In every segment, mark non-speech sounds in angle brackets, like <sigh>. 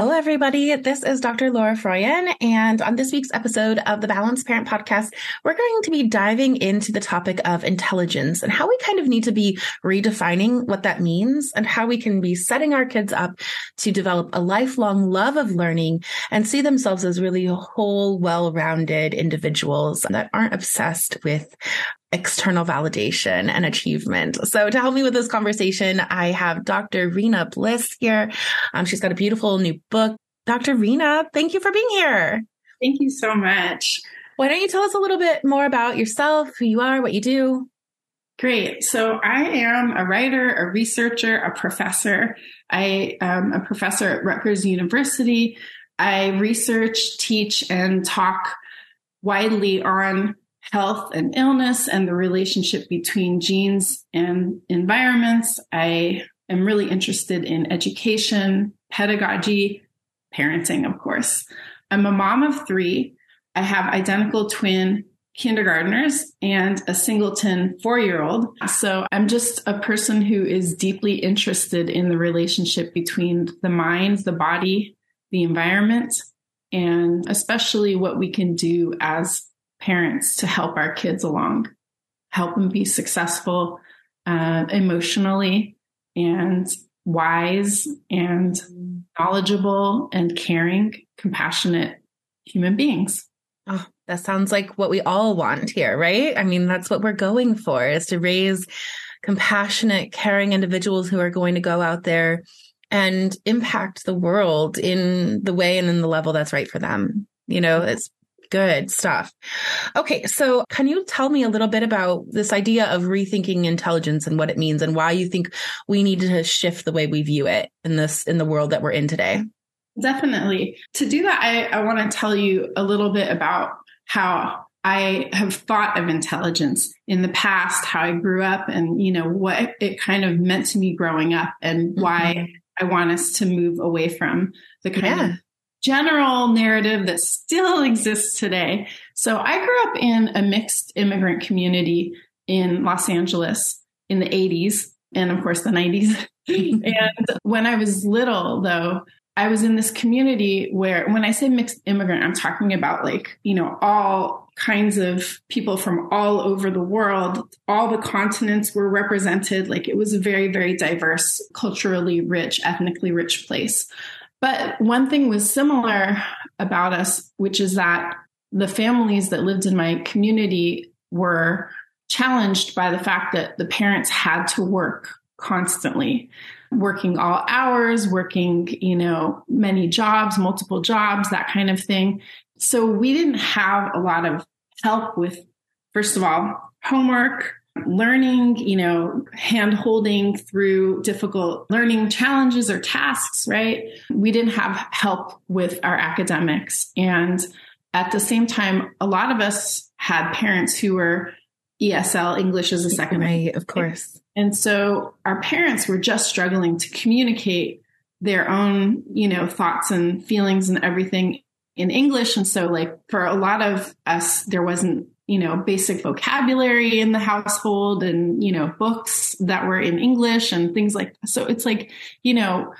Hello, everybody. This is Dr. Laura Froyen. And on this week's episode of the Balanced Parent Podcast, we're going to be diving into the topic of intelligence and how we kind of need to be redefining what that means and how we can be setting our kids up to develop a lifelong love of learning and see themselves as really whole, well-rounded individuals that aren't obsessed with external validation and achievement. So to help me with this conversation, I have Dr. Rina Bliss here. Um, she's got a beautiful new book. Dr. Rina, thank you for being here. Thank you so much. Why don't you tell us a little bit more about yourself, who you are, what you do? Great. So I am a writer, a researcher, a professor. I am a professor at Rutgers University. I research, teach, and talk widely on health and illness and the relationship between genes and environments. I am really interested in education, pedagogy, parenting, of course. I'm a mom of three. I have identical twin kindergartners and a singleton four year old. So I'm just a person who is deeply interested in the relationship between the mind, the body, the environment, and especially what we can do as parents to help our kids along, help them be successful uh, emotionally and wise and knowledgeable and caring, compassionate human beings. Oh, that sounds like what we all want here, right? I mean, that's what we're going for is to raise compassionate, caring individuals who are going to go out there and impact the world in the way and in the level that's right for them. You know, it's Good stuff. Okay. So can you tell me a little bit about this idea of rethinking intelligence and what it means and why you think we need to shift the way we view it in this, in the world that we're in today? Definitely. To do that, I, I want to tell you a little bit about how I have thought of intelligence in the past, how I grew up and, you know, what it kind of meant to me growing up and why mm-hmm. I want us to move away from the kind yeah. of general narrative that still <laughs> exists today. So I grew up in a mixed immigrant community in Los Angeles in the 80s and of course the 90s. <laughs> and when I was little though, I was in this community where when I say mixed immigrant, I'm talking about like, you know, all kinds of people from all over the world. All the continents were represented. Like it was a very, very diverse, culturally rich, ethnically rich place. But one thing was similar about us, which is that the families that lived in my community were challenged by the fact that the parents had to work constantly working all hours working you know many jobs multiple jobs that kind of thing. So we didn't have a lot of help with first of all homework learning, you know, hand holding through difficult learning challenges or tasks, right? We didn't have help with our academics. And at the same time, a lot of us had parents who were ESL, English as a second language. of course. And so our parents were just struggling to communicate their own, you know, thoughts and feelings and everything in English. And so like for a lot of us, there wasn't you know, basic vocabulary in the household and, you know, books that were in English and things like that. So it's like, you know,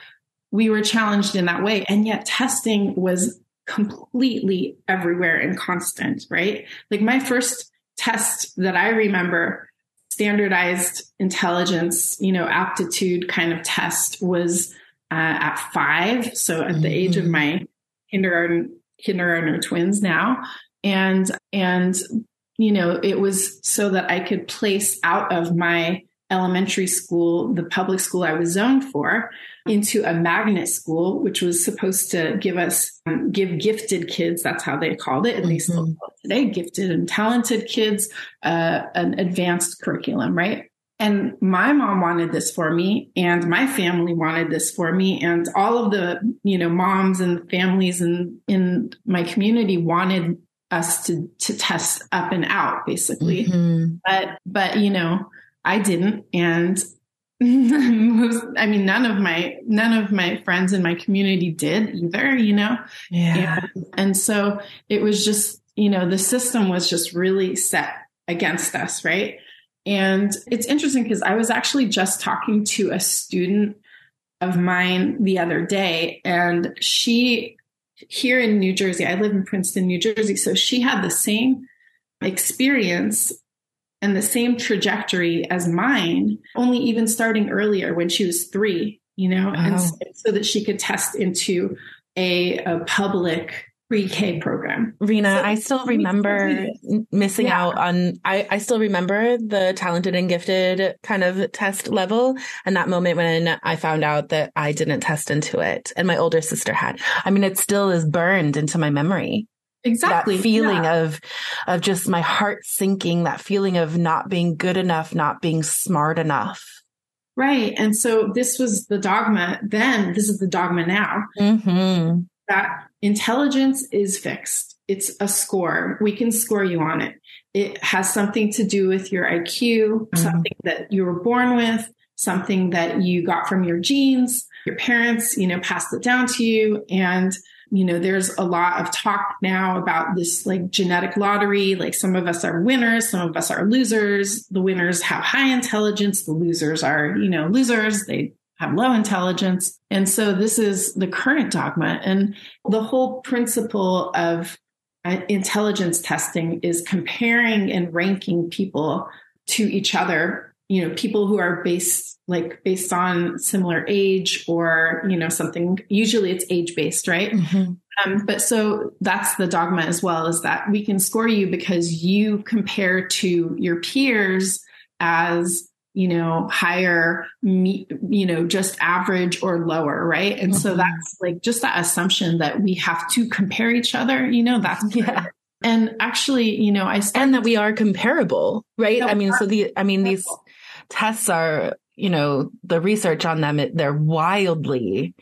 we were challenged in that way. And yet testing was completely everywhere and constant, right? Like my first test that I remember, standardized intelligence, you know, aptitude kind of test was uh, at five. So at the age of mm-hmm. my kindergarten, kindergarten twins now. And, and, you know, it was so that I could place out of my elementary school, the public school I was zoned for, into a magnet school, which was supposed to give us, um, give gifted kids, that's how they called it, at mm-hmm. least today, gifted and talented kids, uh, an advanced curriculum, right? And my mom wanted this for me and my family wanted this for me. And all of the, you know, moms and families in, in my community wanted us to, to test up and out basically. Mm-hmm. But, but, you know, I didn't. And <laughs> I mean, none of my none of my friends in my community did either, you know. Yeah. And, and so it was just, you know, the system was just really set against us, right? And it's interesting because I was actually just talking to a student of mine the other day, and she here in New Jersey, I live in Princeton, New Jersey, so she had the same experience and the same trajectory as mine, only even starting earlier when she was three, you know, wow. and so, so, that she could test into a, a public pre-K program. Rina, so, I still remember missing yeah. out on, I, I still remember the talented and gifted kind of test level and that moment when I found out that I didn't test into it and my older sister had. I mean, it still is burned into my memory exactly that feeling yeah. of of just my heart sinking that feeling of not being good enough not being smart enough right and so this was the dogma then this is the dogma now mm-hmm. That intelligence is fixed it's a score we can score you on it it has something to do with your iq mm-hmm. something that you were born with something that you got from your genes your parents you know passed it down to you and you know, there's a lot of talk now about this like genetic lottery. Like some of us are winners, some of us are losers. The winners have high intelligence, the losers are, you know, losers. They have low intelligence. And so this is the current dogma. And the whole principle of uh, intelligence testing is comparing and ranking people to each other, you know, people who are based like based on similar age or you know something usually it's age based right mm-hmm. um, but so that's the dogma as well is that we can score you because you compare to your peers as you know higher you know just average or lower right and mm-hmm. so that's like just that assumption that we have to compare each other you know that's yeah and actually you know i and that we are comparable right i mean so the i mean these tests are you know, the research on them, they're wildly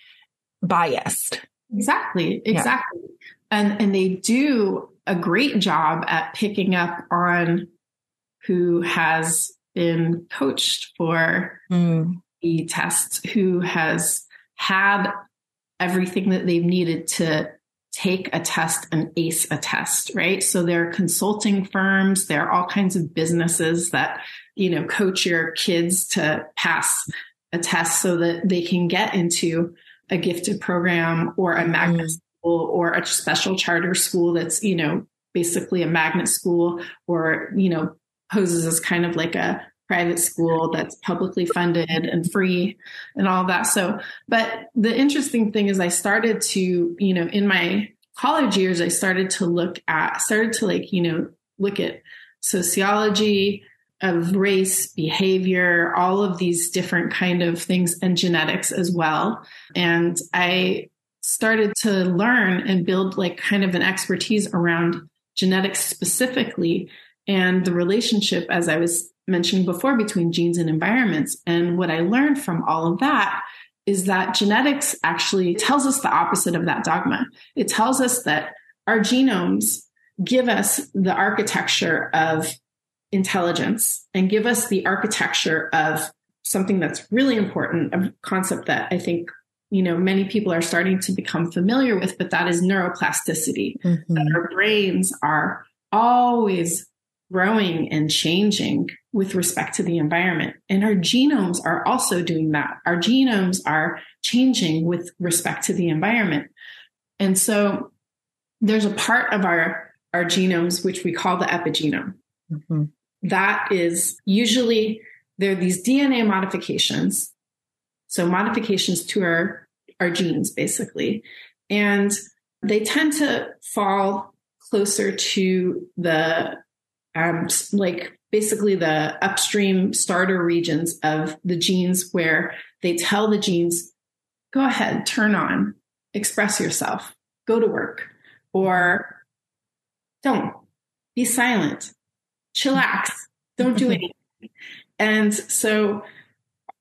biased. Exactly. Exactly. Yeah. And, and they do a great job at picking up on who has been coached for mm. the test, who has had everything that they've needed to take a test and ace a test, right? So there are consulting firms, there are all kinds of businesses that you know, coach your kids to pass a test so that they can get into a gifted program or a magnet mm. school or a special charter school that's, you know, basically a magnet school or, you know, poses as kind of like a private school that's publicly funded and free and all that. So, but the interesting thing is I started to, you know, in my college years, I started to look at, started to like, you know, look at sociology, of race, behavior, all of these different kind of things and genetics as well. And I started to learn and build like kind of an expertise around genetics specifically and the relationship, as I was mentioning before, between genes and environments. And what I learned from all of that is that genetics actually tells us the opposite of that dogma. It tells us that our genomes give us the architecture of intelligence and give us the architecture of something that's really important, a concept that I think you know many people are starting to become familiar with, but that is neuroplasticity. Mm-hmm. That our brains are always growing and changing with respect to the environment. And our genomes are also doing that. Our genomes are changing with respect to the environment. And so there's a part of our, our genomes which we call the epigenome. Mm-hmm. That is usually there are these DNA modifications. So modifications to our, our genes, basically. And they tend to fall closer to the um, like basically the upstream starter regions of the genes where they tell the genes, go ahead, turn on, express yourself, go to work, or don't be silent, chillax, don't do <laughs> anything. And so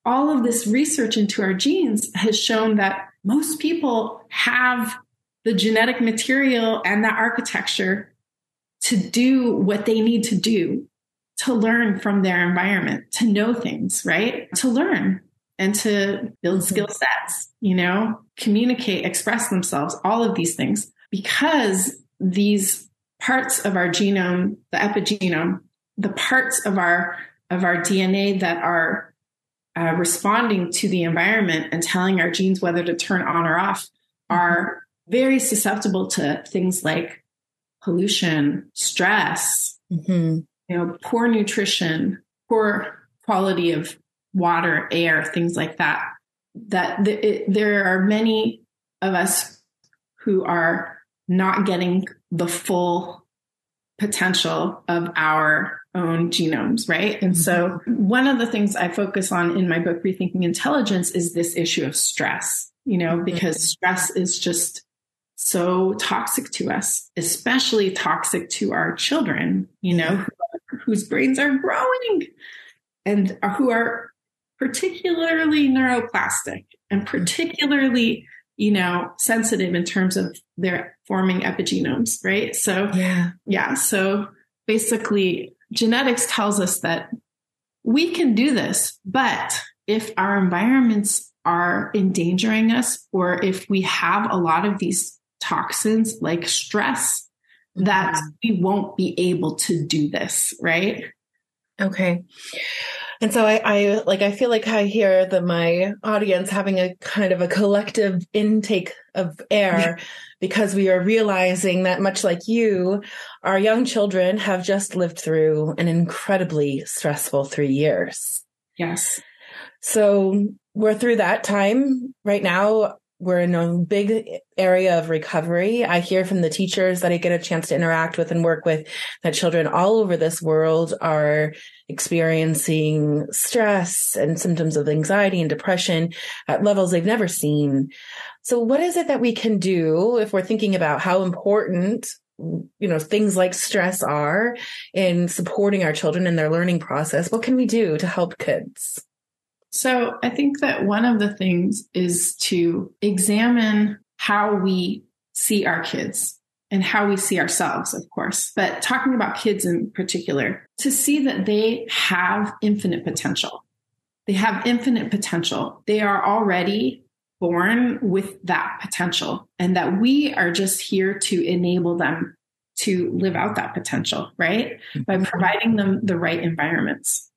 all of this research into our genes has shown that most people have the genetic material and the architecture to do what they need to do to learn from their environment, to know things, right? To learn and to build mm-hmm. skill sets, you know, communicate, express themselves, all of these things. Because these parts of our genome, the epigenome, the parts of our of our DNA that are uh, responding to the environment and telling our genes whether to turn on or off mm-hmm. are very susceptible to things like pollution, stress, mm-hmm. you know, poor nutrition, poor quality of water, air, things like that. That th- it, there are many of us who are not getting the full potential of our own genomes, right? And so mm-hmm. one of the things I focus on in my book, Rethinking Intelligence, is this issue of stress, you know, because stress is just so toxic to us, especially toxic to our children, you know, whose brains are growing and who are particularly neuroplastic and mm-hmm. particularly, you know, sensitive in terms of their forming epigenomes, right? So, yeah. Yeah. So basically, genetics tells us that we can do this, but if our environments are endangering us or if we have a lot of these toxins like stress that mm-hmm. we won't be able to do this, right? Okay. And so I, I like I feel like I hear that my audience having a kind of a collective intake of air because we are realizing that much like you, our young children have just lived through an incredibly stressful three years. Yes. So we're through that time right now we're in a big area of recovery. I hear from the teachers that I get a chance to interact with and work with that children all over this world are experiencing stress and symptoms of anxiety and depression at levels they've never seen. So what is it that we can do if we're thinking about how important you know things like stress are in supporting our children in their learning process? What can we do to help kids? So I think that one of the things is to examine how we see our kids and how we see ourselves, of course, but talking about kids in particular, to see that they have infinite potential. They have infinite potential. They are already born with that potential and that we are just here to enable them to live out that potential, right? By mm-hmm. providing them the right environments.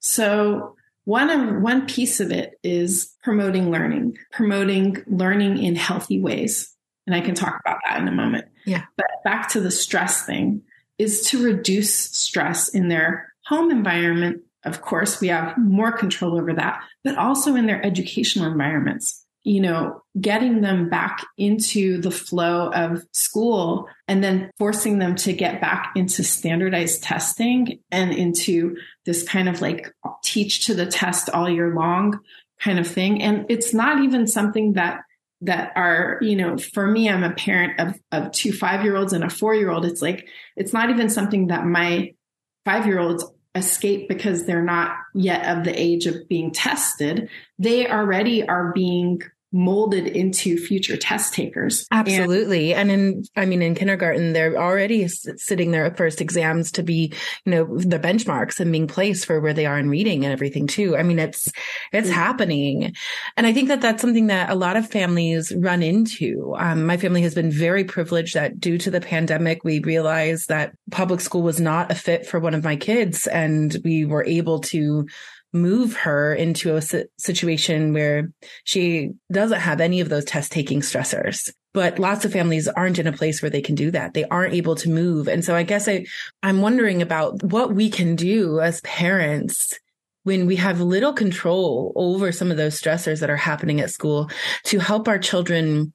So one of one piece of it is promoting learning, promoting learning in healthy ways. And I can talk about that in a moment. Yeah. But back to the stress thing is to reduce stress in their home environment. Of course, we have more control over that, but also in their educational environments you know, getting them back into the flow of school and then forcing them to get back into standardized testing and into this kind of like teach to the test all year long kind of thing. And it's not even something that that are, you know, for me, I'm a parent of, of two five year olds and a four year old. It's like, it's not even something that my five year olds escape because they're not yet of the age of being tested. They already are being molded into future test takers. Absolutely. And, and in, I mean, in kindergarten, they're already sitting their first exams to be, you know, the benchmarks and being placed for where they are in reading and everything too. I mean, it's, it's mm-hmm. happening. And I think that that's something that a lot of families run into. Um, my family has been very privileged that due to the pandemic, we realized that public school was not a fit for one of my kids and we were able to move her into a situation where she doesn't have any of those test taking stressors. But lots of families aren't in a place where they can do that. They aren't able to move. And so I guess I, I'm wondering about what we can do as parents when we have little control over some of those stressors that are happening at school to help our children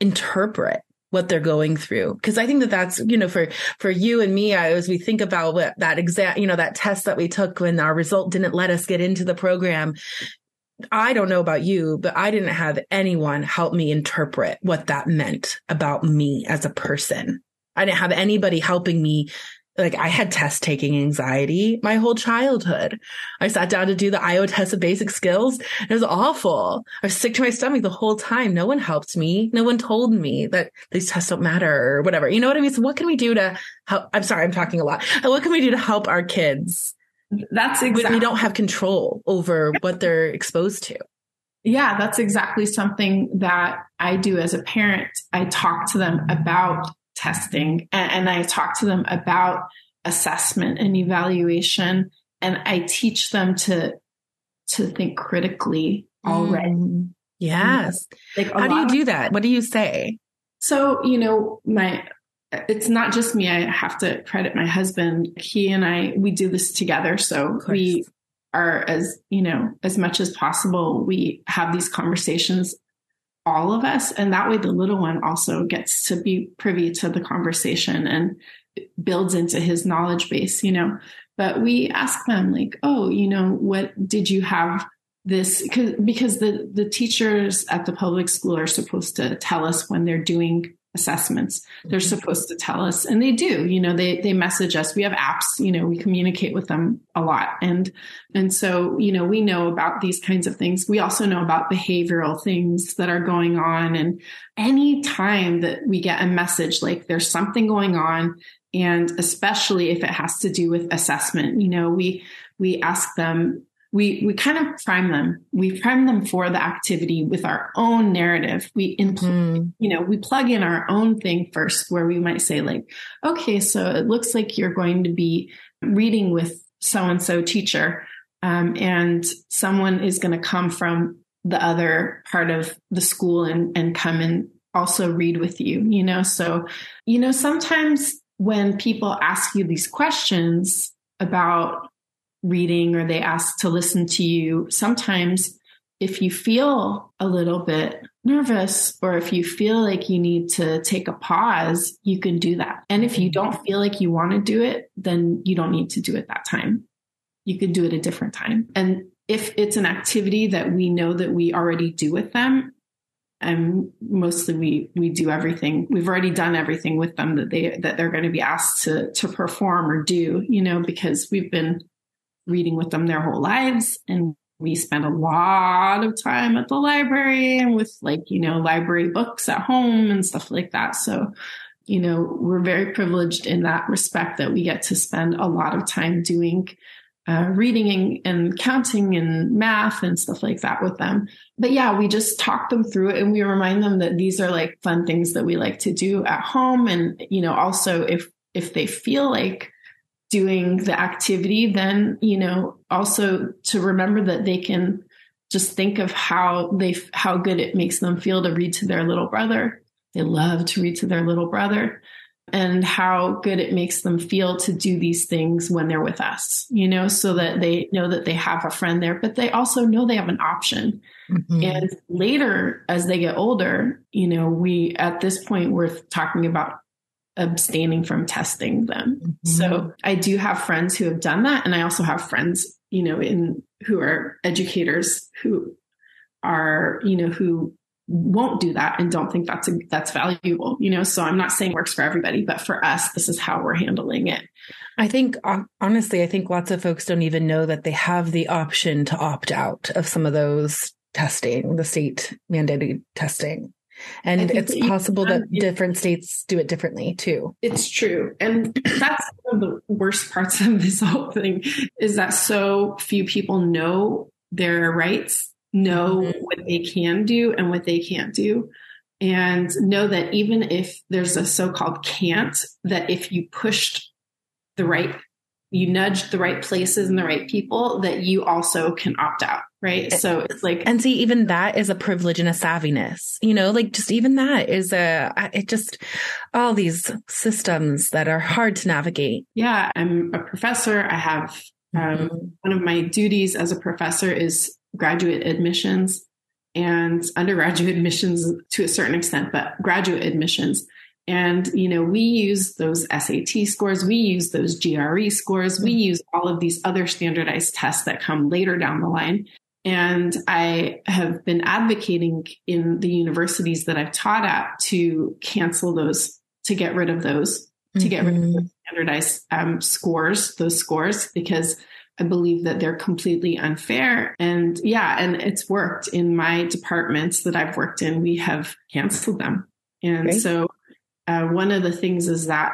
interpret what they're going through. Cause I think that that's, you know, for, for you and me, as we think about what that exact, you know, that test that we took when our result didn't let us get into the program. I don't know about you, but I didn't have anyone help me interpret what that meant about me as a person. I didn't have anybody helping me like I had test taking anxiety my whole childhood. I sat down to do the Iowa test of basic skills. It was awful. I was sick to my stomach the whole time. No one helped me. No one told me that these tests don't matter or whatever. You know what I mean? So what can we do to help? I'm sorry, I'm talking a lot. What can we do to help our kids? That's exactly. When we don't have control over what they're exposed to. Yeah, that's exactly something that I do as a parent. I talk to them about testing and, and I talk to them about assessment and evaluation and I teach them to to think critically already. Mm, yes. Like How do you do that? What do you say? So, you know, my it's not just me. I have to credit my husband. He and I we do this together. So we are as, you know, as much as possible we have these conversations all of us. And that way the little one also gets to be privy to the conversation and builds into his knowledge base, you know. But we ask them like, oh, you know, what did you have this because the the teachers at the public school are supposed to tell us when they're doing assessments. They're mm-hmm. supposed to tell us, and they do. You know, they they message us. We have apps. You know, we communicate with them a lot, and and so you know we know about these kinds of things. We also know about behavioral things that are going on, and any time that we get a message like there's something going on, and especially if it has to do with assessment, you know, we we ask them we we kind of prime them. We prime them for the activity with our own narrative. We impl- mm. you know we plug in our own thing first, where we might say like, okay, so it looks like you're going to be reading with so and so teacher, um, and someone is going to come from the other part of the school and and come and also read with you. You know, so you know sometimes when people ask you these questions about reading or they ask to listen to you, sometimes if you feel a little bit nervous or if you feel like you need to take a pause, you can do that. And if you mm-hmm. don't feel like you want to do it, then you don't need to do it that time. You can do it a different time. And if it's an activity that we know that we already do with them, and mostly we we do everything we've already done everything with them that they that they're going to be asked to to perform or do you know because we've been reading with them their whole lives. And we spend a lot of time at the library and with like, you know, library books at home and stuff like that. So, you know, we're very privileged in that respect that we get to spend a lot of time doing uh, reading and, and, counting and math and stuff like that with them. But yeah, we just talk them through it and we remind them that these are like fun things that we like to do at home. And, you know, also if, if they feel like doing the activity, then, you know, also to remember that they can just think of how they, how good it makes them feel to read to their little brother. They love to read to their little brother and how good it makes them feel to do these things when they're with us, you know, so that they know that they have a friend there, but they also know they have an option. Mm-hmm. And later, as they get older, you know, we at this point, we're talking about abstaining from testing them. Mm-hmm. So I do have friends who have done that. And I also have friends, you know, in who are educators who are, you know, who won't do that and don't think that's a, that's valuable, you know. So I'm not saying works for everybody, but for us, this is how we're handling it. I think honestly, I think lots of folks don't even know that they have the option to opt out of some of those testing, the state mandated testing. And it's possible that different states do it differently too. It's true. And <clears throat> that's one of the worst parts of this whole thing is that so few people know their rights, know mm-hmm. what they can do and what they can't do. And know that even if there's a so called can't, that if you pushed the right you nudge the right places and the right people that you also can opt out right so it's like and see even that is a privilege and a savviness you know like just even that is a it just all these systems that are hard to navigate yeah i'm a professor i have um, mm-hmm. one of my duties as a professor is graduate admissions and undergraduate <laughs> admissions to a certain extent but graduate admissions and, you know, we use those SAT scores, we use those GRE scores, we mm-hmm. use all of these other standardized tests that come later down the line. And I have been advocating in the universities that I've taught at to cancel those, to get rid of those, to get rid of mm-hmm. standardized um, scores, those scores, because I believe that they're completely unfair. And yeah, and it's worked in my departments that I've worked in. We have canceled them. And Great. so uh, one of the things is that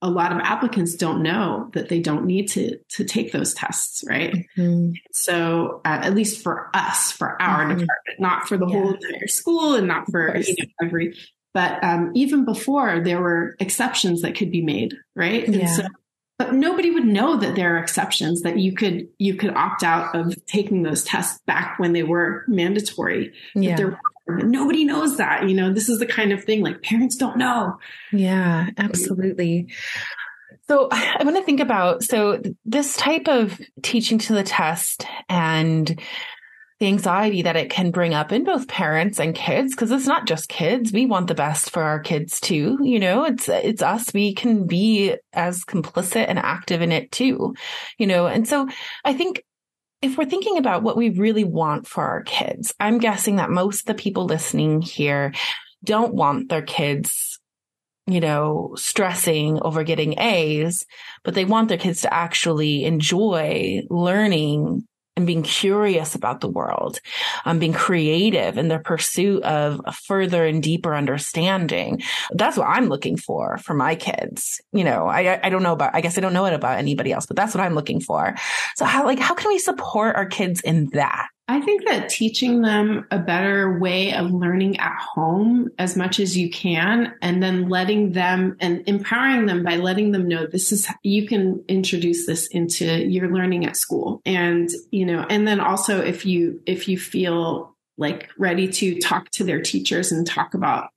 a lot of applicants don't know that they don't need to to take those tests, right? Mm-hmm. So uh, at least for us, for our mm-hmm. department, not for the yeah. whole entire school, and not for you know, every. But um, even before, there were exceptions that could be made, right? And yeah. so, but nobody would know that there are exceptions that you could you could opt out of taking those tests back when they were mandatory. Yeah. There were Nobody knows that. You know, this is the kind of thing like parents don't know. Yeah, absolutely. So I want to think about so this type of teaching to the test and the anxiety that it can bring up in both parents and kids because it's not just kids we want the best for our kids too you know it's it's us we can be as complicit and active in it too you know and so i think if we're thinking about what we really want for our kids, I'm guessing that most of the people listening here don't want their kids, you know, stressing over getting A's, but they want their kids to actually enjoy learning and being curious about the world, um, being creative in their pursuit of a further and deeper understanding. That's what I'm looking for for my kids. You know, I, I don't know about, I guess I don't know it about anybody else, but that's what I'm looking for. So how, like, how can we support our kids in that? I think that teaching them a better way of learning at home as much as you can, and then letting them and empowering them by letting them know this is, you can introduce this into your learning at school. And, you know, and then also if you, if you feel like ready to talk to their teachers and talk about,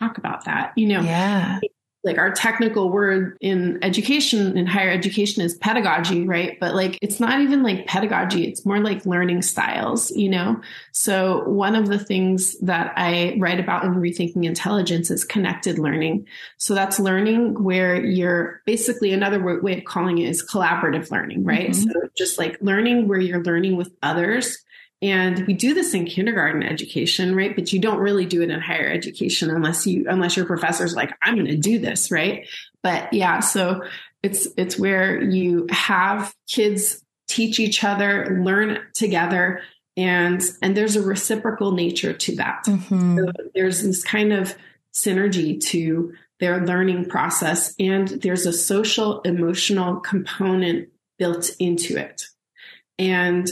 talk about that, you know, yeah like our technical word in education in higher education is pedagogy right? But like it's not even like pedagogy. It's more like learning styles you know? So one of the things that i write about in rethinking intelligence is connected learning. So that's learning where you're basically another way of calling it is collaborative learning right? Mm-hmm. so just like learning where you're learning with others and we do this in kindergarten education, right? But you don't really do it in higher education unless you, unless your professor's like, I'm going to do this, right? But yeah, so it's, it's where you have kids teach each other, learn together, and, and there's a reciprocal nature to that. Mm-hmm. So there's this kind of synergy to their learning process and there's a social emotional component built into it. And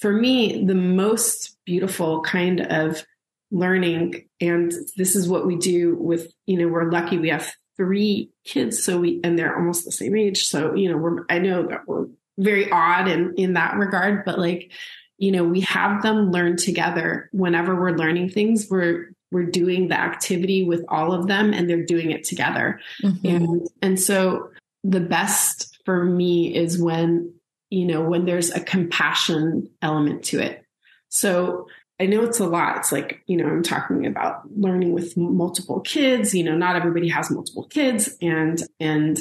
for me, the most beautiful kind of learning, and this is what we do with, you know, we're lucky we have three kids, so we, and they're almost the same age. So, you know, we're, I know that we're very odd in, in that regard, but like, you know, we have them learn together whenever we're learning things. We're, we're doing the activity with all of them and they're doing it together. Mm-hmm. And, and so the best for me is when you know, when there's a compassion element to it. So I know it's a lot. It's like, you know, I'm talking about learning with multiple kids, you know, not everybody has multiple kids and, and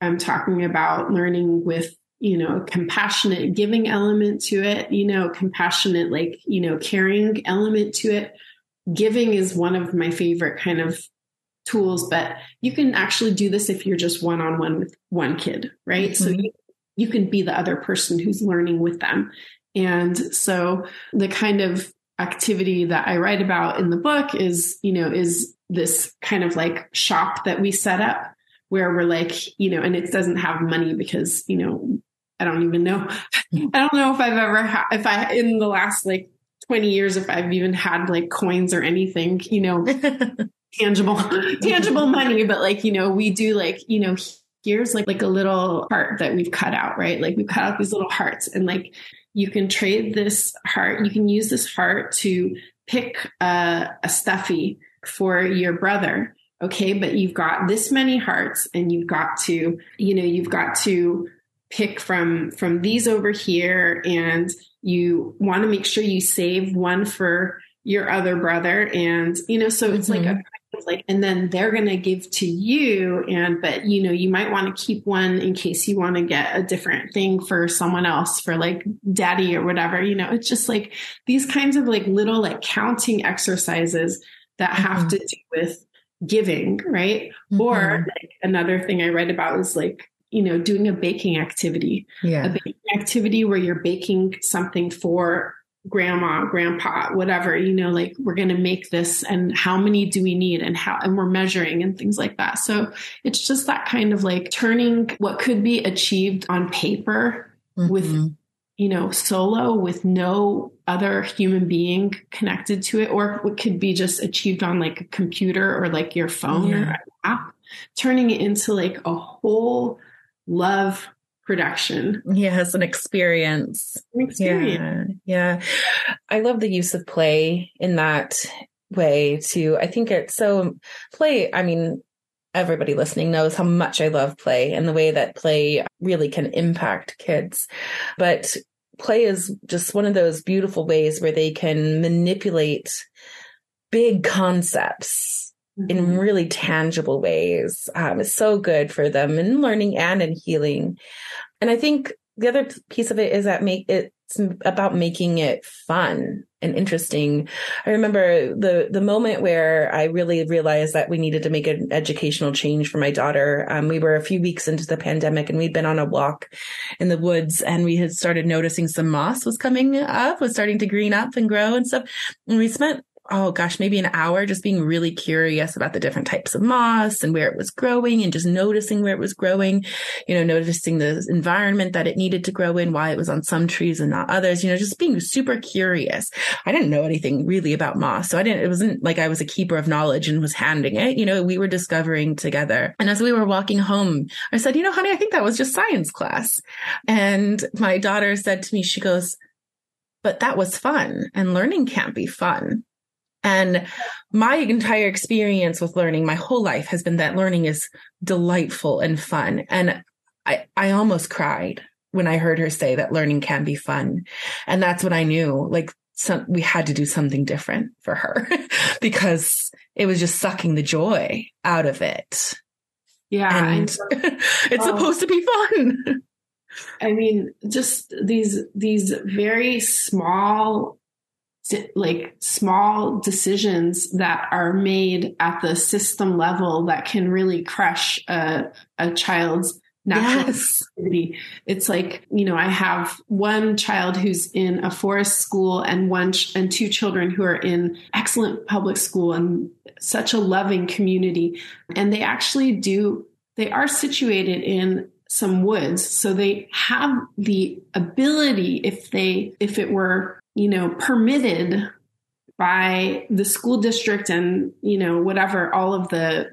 I'm talking about learning with, you know, compassionate giving element to it, you know, compassionate, like, you know, caring element to it. Giving is one of my favorite kind of tools, but you can actually do this if you're just one on one with one kid, right? Mm-hmm. So you you can be the other person who's learning with them And so the kind of activity that I write about in the book is, you know, is this kind of like shop that we set up where we're like, you know, and it doesn't have money because, you know, I don't even know. <laughs> I don't know if I've ever had, if I, in the last like 20 years, if I've even had like coins or anything, you know, <laughs> tangible, <laughs> tangible money. But like, you know, we do like, you know, here's like, like a little heart that we've cut out, right? Like we've cut out these little hearts and like you can trade this heart. You can use this heart to pick a, a stuffy for your brother. Okay. But you've got this many hearts and you've got to, you know, you've got to pick from, from these over here and you want to make sure you save one for your other brother. And, you know, so it's mm-hmm. like a like and then they're going to give to you and but you know you might want to keep one in case you want to get a different thing for someone else for like daddy or whatever you know it's just like these kinds of like little like counting exercises that have mm-hmm. to do with giving right mm-hmm. or like another thing i read about is like you know doing a baking activity yeah a baking activity where you're baking something for grandma, grandpa, whatever, you know, like we're going to make this and how many do we need and how, and we're measuring and things like that. So it's just that kind of like turning what could be achieved on paper mm-hmm. with, you know, solo with no other human being connected to it, or it could be just achieved on like a computer or like your phone yeah. or app, turning it into like a whole love production. Yes, an experience. An experience. Yeah, yeah. I love the use of play in that way too. I think it's so play, I mean, everybody listening knows how much I love play and the way that play really can impact kids. But play is just one of those beautiful ways where they can manipulate big concepts mm-hmm. in really tangible ways. Um, it's so good for them in learning and in healing. And I think the other piece of it is that make it's about making it fun and interesting. I remember the the moment where I really realized that we needed to make an educational change for my daughter. Um, we were a few weeks into the pandemic and we'd been on a walk in the woods and we had started noticing some moss was coming up, was starting to green up and grow and stuff. And we spent oh gosh, maybe an hour just being really curious about the different types of moss and where it was growing and just noticing where it was growing, you know, noticing the environment that it needed to grow in, why it was on some trees and not others, you know, just being super curious. I didn't know anything really about moss. So I didn't, it wasn't like I was a keeper of knowledge and was handing it, you know, we were discovering together. And as we were walking home, I said, you know, honey, I think that was just science class. And my daughter said to me, she goes, but that was fun and learning can't be fun. And my entire experience with learning, my whole life has been that learning is delightful and fun. And I, I almost cried when I heard her say that learning can be fun. And that's when I knew like some, we had to do something different for her <laughs> because it was just sucking the joy out of it. Yeah. And <laughs> it's um, supposed to be fun. I mean, just these, these very small like small decisions that are made at the system level that can really crush a, a child's natural yes. activity. It's like, you know, I have one child who's in a forest school and one ch- and two children who are in excellent public school and such a loving community. And they actually do, they are situated in some woods. So they have the ability, if they, if it were you know, permitted by the school district and, you know, whatever, all of the,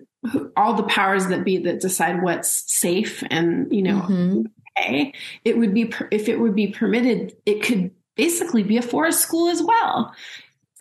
all the powers that be that decide what's safe and, you know, mm-hmm. okay, it would be, if it would be permitted, it could basically be a forest school as well.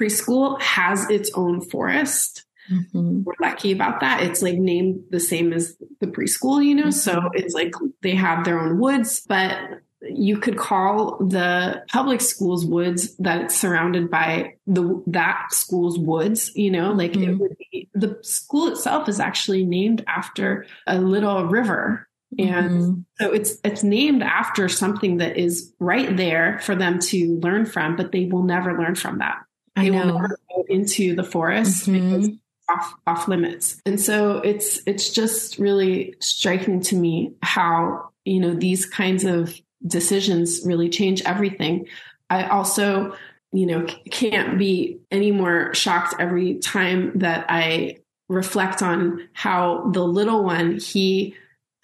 Preschool has its own forest. Mm-hmm. We're lucky about that. It's like named the same as the preschool, you know, mm-hmm. so it's like they have their own woods, but you could call the public schools woods that it's surrounded by the that school's woods you know like mm-hmm. it would be the school itself is actually named after a little river and mm-hmm. so it's it's named after something that is right there for them to learn from but they will never learn from that they will never go into the forest mm-hmm. because off off limits and so it's it's just really striking to me how you know these kinds of decisions really change everything. I also, you know, can't be any more shocked every time that I reflect on how the little one, he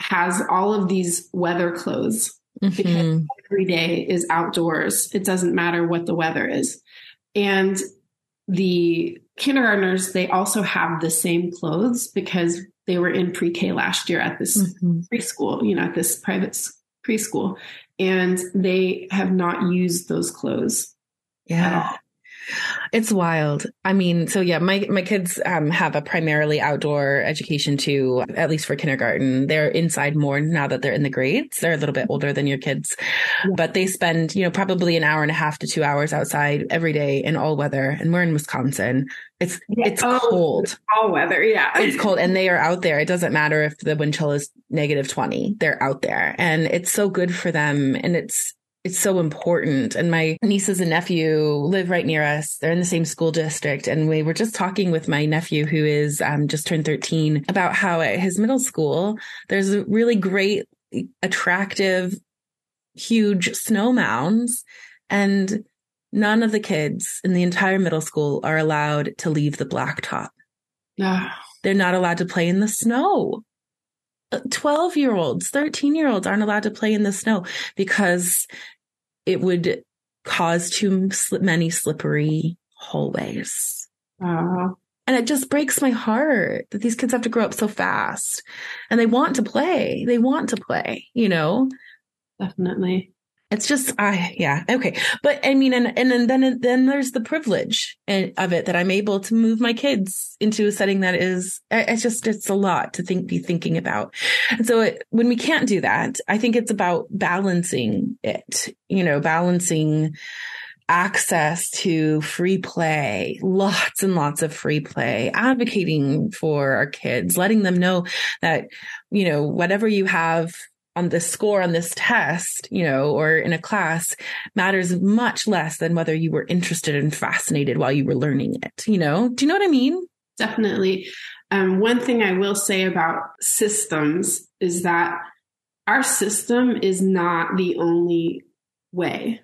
has all of these weather clothes mm-hmm. because every day is outdoors. It doesn't matter what the weather is. And the kindergartners, they also have the same clothes because they were in pre-K last year at this mm-hmm. preschool, you know, at this private preschool, and they have not used those clothes. Yeah. It's wild. I mean, so yeah, my my kids um, have a primarily outdoor education too, at least for kindergarten. They're inside more now that they're in the grades. They're a little bit older than your kids, but they spend, you know, probably an hour and a half to two hours outside every day in all weather. And we're in Wisconsin. It's yeah. it's oh, cold. All weather, yeah. It's cold, and they are out there. It doesn't matter if the wind chill is negative twenty. They're out there, and it's so good for them. And it's it's so important. And my nieces and nephew live right near us. They're in the same school district. And we were just talking with my nephew, who is um, just turned 13, about how at his middle school, there's a really great, attractive, huge snow mounds. And none of the kids in the entire middle school are allowed to leave the blacktop. Yeah. They're not allowed to play in the snow. 12 year olds, 13 year olds aren't allowed to play in the snow because it would cause too many slippery hallways. Uh, and it just breaks my heart that these kids have to grow up so fast and they want to play. They want to play, you know? Definitely it's just I yeah okay. But I mean and and then then there's the privilege eh, of it that I'm able to move my kids into a setting that is eh, it's just it's a lot to think be thinking about. And so it, when we can't do that I think it's about balancing it you know balancing access to free play, lots and lots of free play, advocating for our kids, letting them know that, you know, whatever you have on this score on this test, you know, or in a class matters much less than whether you were interested and fascinated while you were learning it, you know? Do you know what I mean? Definitely. Um, one thing I will say about systems is that our system is not the only way.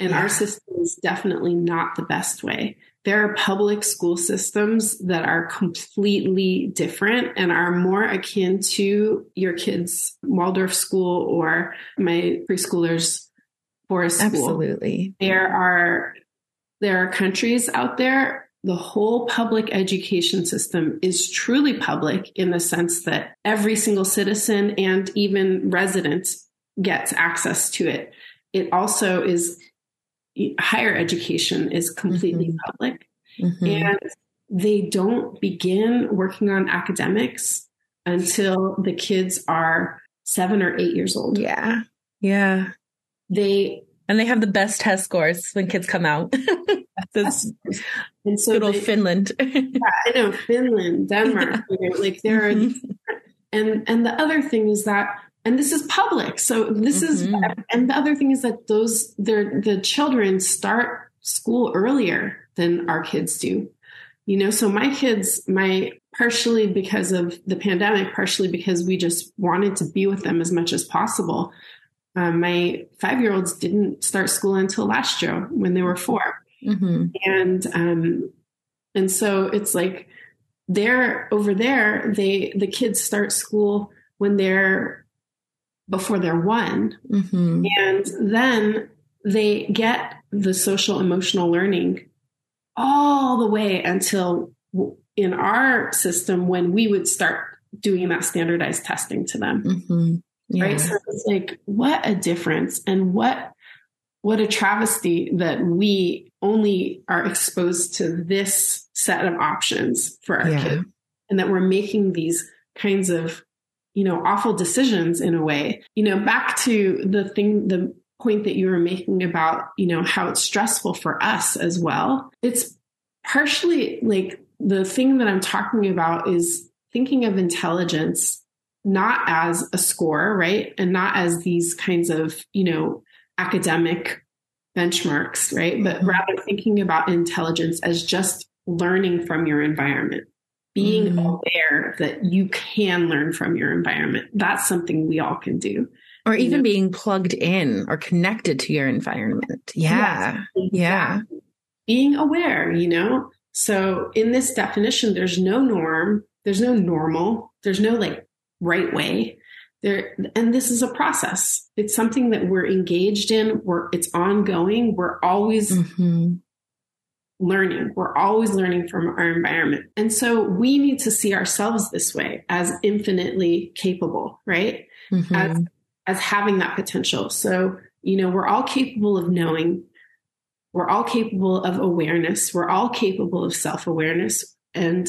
And yeah. our system is definitely not the best way there are public school systems that are completely different and are more akin to your kids' Waldorf school or my preschoolers' forest school. Absolutely. There are there are countries out there the whole public education system is truly public in the sense that every single citizen and even resident gets access to it. It also is higher education is completely mm-hmm. public. Mm-hmm. And they don't begin working on academics until the kids are seven or eight years old. Yeah. Yeah. They and they have the best test scores when kids come out. <laughs> this and so good old they, Finland. <laughs> yeah, I know Finland, Denmark. You know, like there are, mm-hmm. and and the other thing is that and this is public. So this mm-hmm. is, and the other thing is that those, they're, the children start school earlier than our kids do. You know, so my kids, my partially because of the pandemic, partially because we just wanted to be with them as much as possible. Um, my five year olds didn't start school until last year when they were 4 mm-hmm. And, um, and so it's like they're over there, they, the kids start school when they're before they're one. Mm-hmm. And then they get the social emotional learning all the way until in our system when we would start doing that standardized testing to them. Mm-hmm. Yeah. Right. So it's like, what a difference and what, what a travesty that we only are exposed to this set of options for our yeah. kids and that we're making these kinds of you know, awful decisions in a way. You know, back to the thing, the point that you were making about, you know, how it's stressful for us as well. It's partially like the thing that I'm talking about is thinking of intelligence not as a score, right? And not as these kinds of, you know, academic benchmarks, right? But mm-hmm. rather thinking about intelligence as just learning from your environment being mm-hmm. aware that you can learn from your environment. That's something we all can do. or even know? being plugged in or connected to your environment. Yeah. Yes, yeah. Being aware, you know? So in this definition, there's no norm, there's no normal, there's no like right way. There and this is a process. It's something that we're engaged in, we're it's ongoing. We're always mm-hmm. Learning. We're always learning from our environment. And so we need to see ourselves this way as infinitely capable, right? Mm-hmm. As as having that potential. So, you know, we're all capable of knowing, we're all capable of awareness, we're all capable of self awareness, and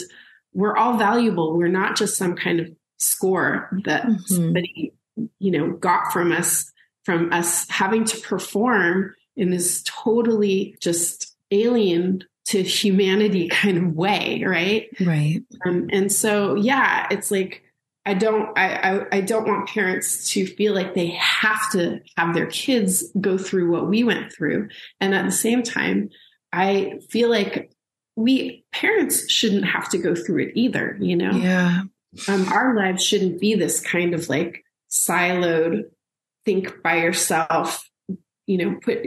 we're all valuable. We're not just some kind of score that mm-hmm. somebody, you know, got from us, from us having to perform in this totally just alien to humanity kind of way, right? Right. Um, and so, yeah, it's like, I don't I, I, I don't want parents to feel like they have to have their kids go through what we went through. And at the same time, I feel like we parents shouldn't have to go through it either, you know? Yeah. Um, our lives shouldn't be this kind of like siloed, think by yourself, you know, put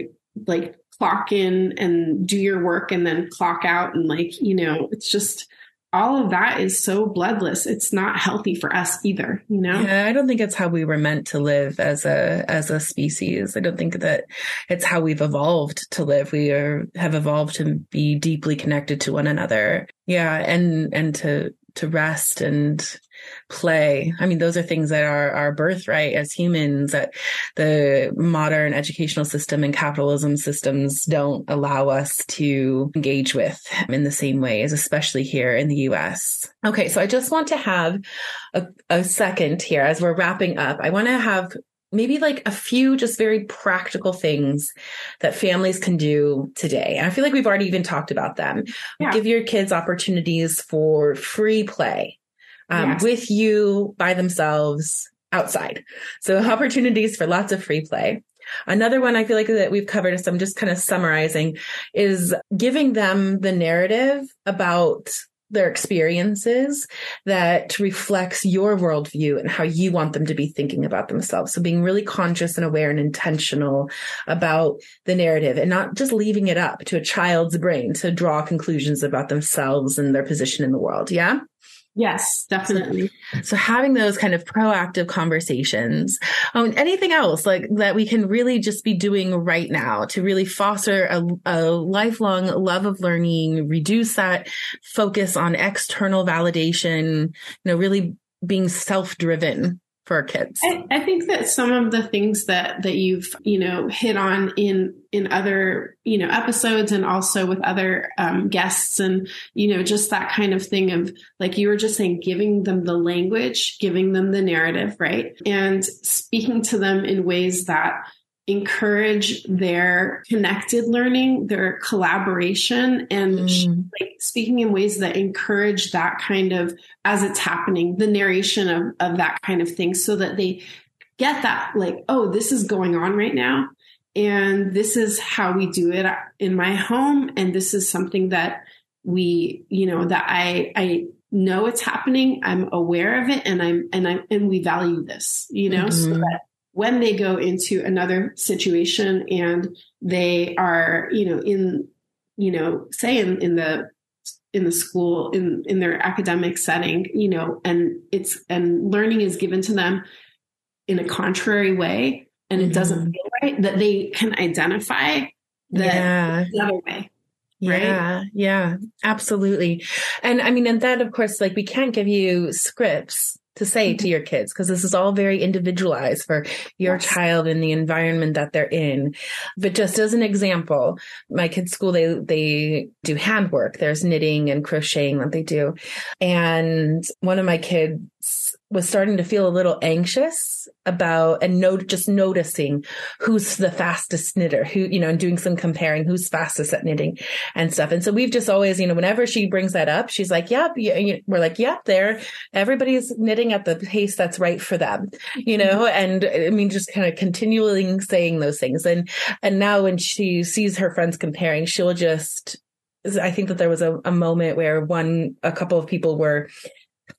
like clock in and do your work and then clock out and like, you know, it's just all of that is so bloodless. It's not healthy for us either, you know? Yeah, I don't think it's how we were meant to live as a as a species. I don't think that it's how we've evolved to live. We are have evolved to be deeply connected to one another. Yeah, and and to to rest and play. I mean, those are things that are our birthright as humans that the modern educational system and capitalism systems don't allow us to engage with in the same ways, especially here in the US. Okay. So I just want to have a, a second here as we're wrapping up. I want to have maybe like a few just very practical things that families can do today. And I feel like we've already even talked about them. Yeah. Give your kids opportunities for free play um, yes. with you by themselves outside. So opportunities for lots of free play. Another one I feel like that we've covered, so I'm just kind of summarizing, is giving them the narrative about their experiences that reflects your worldview and how you want them to be thinking about themselves. So being really conscious and aware and intentional about the narrative and not just leaving it up to a child's brain to draw conclusions about themselves and their position in the world. Yeah. Yes, definitely. So having those kind of proactive conversations. Um, anything else like that we can really just be doing right now to really foster a, a lifelong love of learning, reduce that focus on external validation, you know, really being self-driven for our kids? I, I, think that some of the things that that you've you know hit on in in other you know episodes and also with other um, guests and you know just that kind of thing of like you were just saying giving them the language, giving them the narrative, right, and speaking to them in ways that encourage their connected learning, their collaboration, and mm. like speaking in ways that encourage that kind of as it's happening, the narration of, of that kind of thing, so that they get that like, oh, this is going on right now. And this is how we do it in my home. And this is something that we, you know, that I, I know it's happening. I'm aware of it and I'm, and I'm, and we value this, you know, mm-hmm. so that when they go into another situation and they are, you know, in, you know, say in, in the in the school in in their academic setting, you know, and it's and learning is given to them in a contrary way and it mm-hmm. doesn't feel right, that they can identify that yeah. the other way. Right? Yeah, yeah, absolutely. And I mean, and that, of course, like we can't give you scripts to say to your kids because this is all very individualized for your yes. child and the environment that they're in. But just as an example my kids school they they do handwork. There's knitting and crocheting that they do. And one of my kids was starting to feel a little anxious about and note just noticing who's the fastest knitter who you know and doing some comparing who's fastest at knitting and stuff. And so we've just always you know whenever she brings that up she's like yep yeah, we're like yep there everybody's knitting at the pace that's right for them you know? Mm-hmm. And i mean just kind of continually saying those things. And and now when she sees her friends comparing she'll just I think that there was a, a moment where one, a couple of people were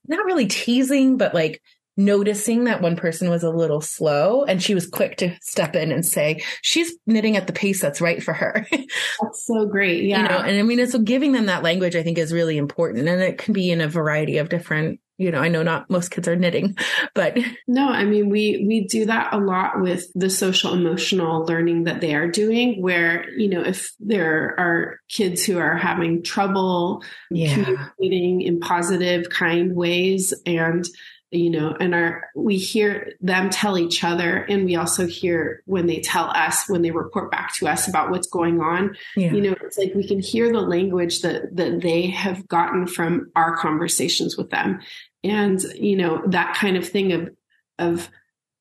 not really teasing, but like noticing that one person was a little slow and she was quick to step in and say she's knitting at the pace that's right for her. <laughs> That's so great yeah you know and i mean so giving them that language i think is really important and it can be in a variety of different you know i know not most kids are knitting <laughs> but no i mean we we do that a lot with the social emotional learning that they are doing where you know if there are kids who are having trouble yeah. communicating in positive kind ways and you know and our we hear them tell each other and we also hear when they tell us when they report back to us about what's going on yeah. you know it's like we can hear the language that that they have gotten from our conversations with them and you know that kind of thing of of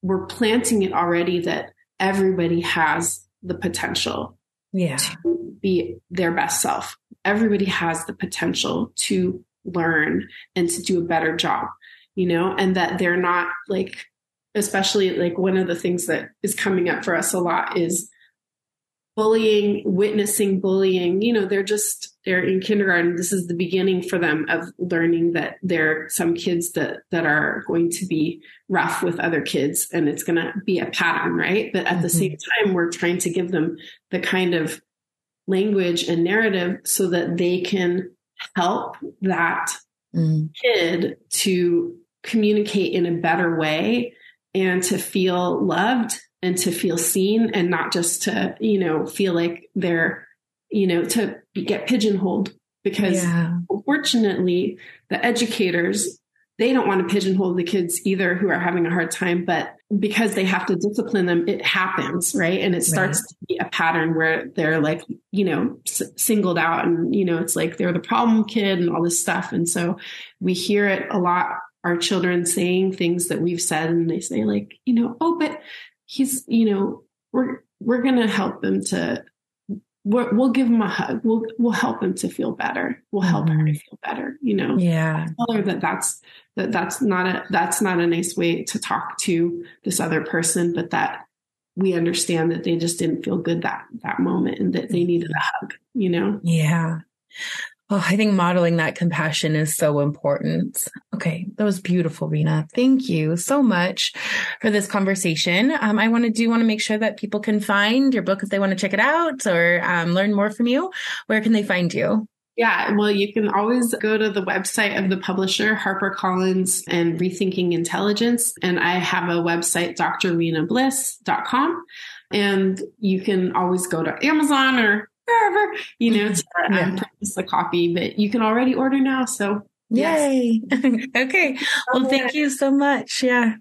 we're planting it already that everybody has the potential yeah. to be their best self everybody has the potential to learn and to do a better job you know, and that they're not like, especially like one of the things that is coming up for us a lot is bullying, witnessing bullying. You know, they're just, they're in kindergarten. This is the beginning for them of learning that there are some kids that, that are going to be rough with other kids and it's going to be a pattern, right? But at mm-hmm. the same time, we're trying to give them the kind of language and narrative so that they can help that mm. kid to communicate in a better way and to feel loved and to feel seen and not just to, you know, feel like they're, you know, to get pigeonholed because yeah. unfortunately the educators they don't want to pigeonhole the kids either who are having a hard time but because they have to discipline them it happens right and it starts right. to be a pattern where they're like you know s- singled out and you know it's like they're the problem kid and all this stuff and so we hear it a lot our children saying things that we've said and they say like you know oh but he's you know we're we're going to help them to we will give him a hug. We'll we'll help him to feel better. We'll help mm-hmm. her to mm-hmm. feel better you know? Yeah. Tell her that that's that that's not a that's not a nice way to talk to this other person but that we understand that they just didn't feel good that that moment and that they needed a hug you know? Yeah Oh, I think modeling that compassion is so important. Okay, that was beautiful, Rina. Thank you so much for this conversation. Um, I want to do want to make sure that people can find your book if they want to check it out or um, learn more from you. Where can they find you? Yeah, well, you can always go to the website of the publisher, HarperCollins and Rethinking Intelligence. And I have a website, drrinabliss.com. And you can always go to Amazon or wherever, you know, to yeah. um, purchase the copy. But you can already order now. So Yay. Yes. <laughs> okay. Well, thank you so much. Yeah.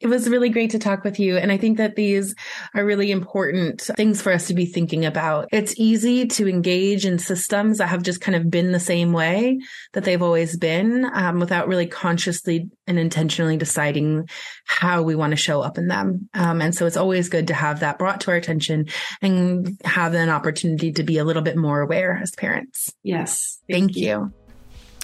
It was really great to talk with you. And I think that these are really important things for us to be thinking about. It's easy to engage in systems that have just kind of been the same way that they've always been um, without really consciously and intentionally deciding how we want to show up in them. Um, and so it's always good to have that brought to our attention and have an opportunity to be a little bit more aware as parents. Yes. Thank, thank you. you.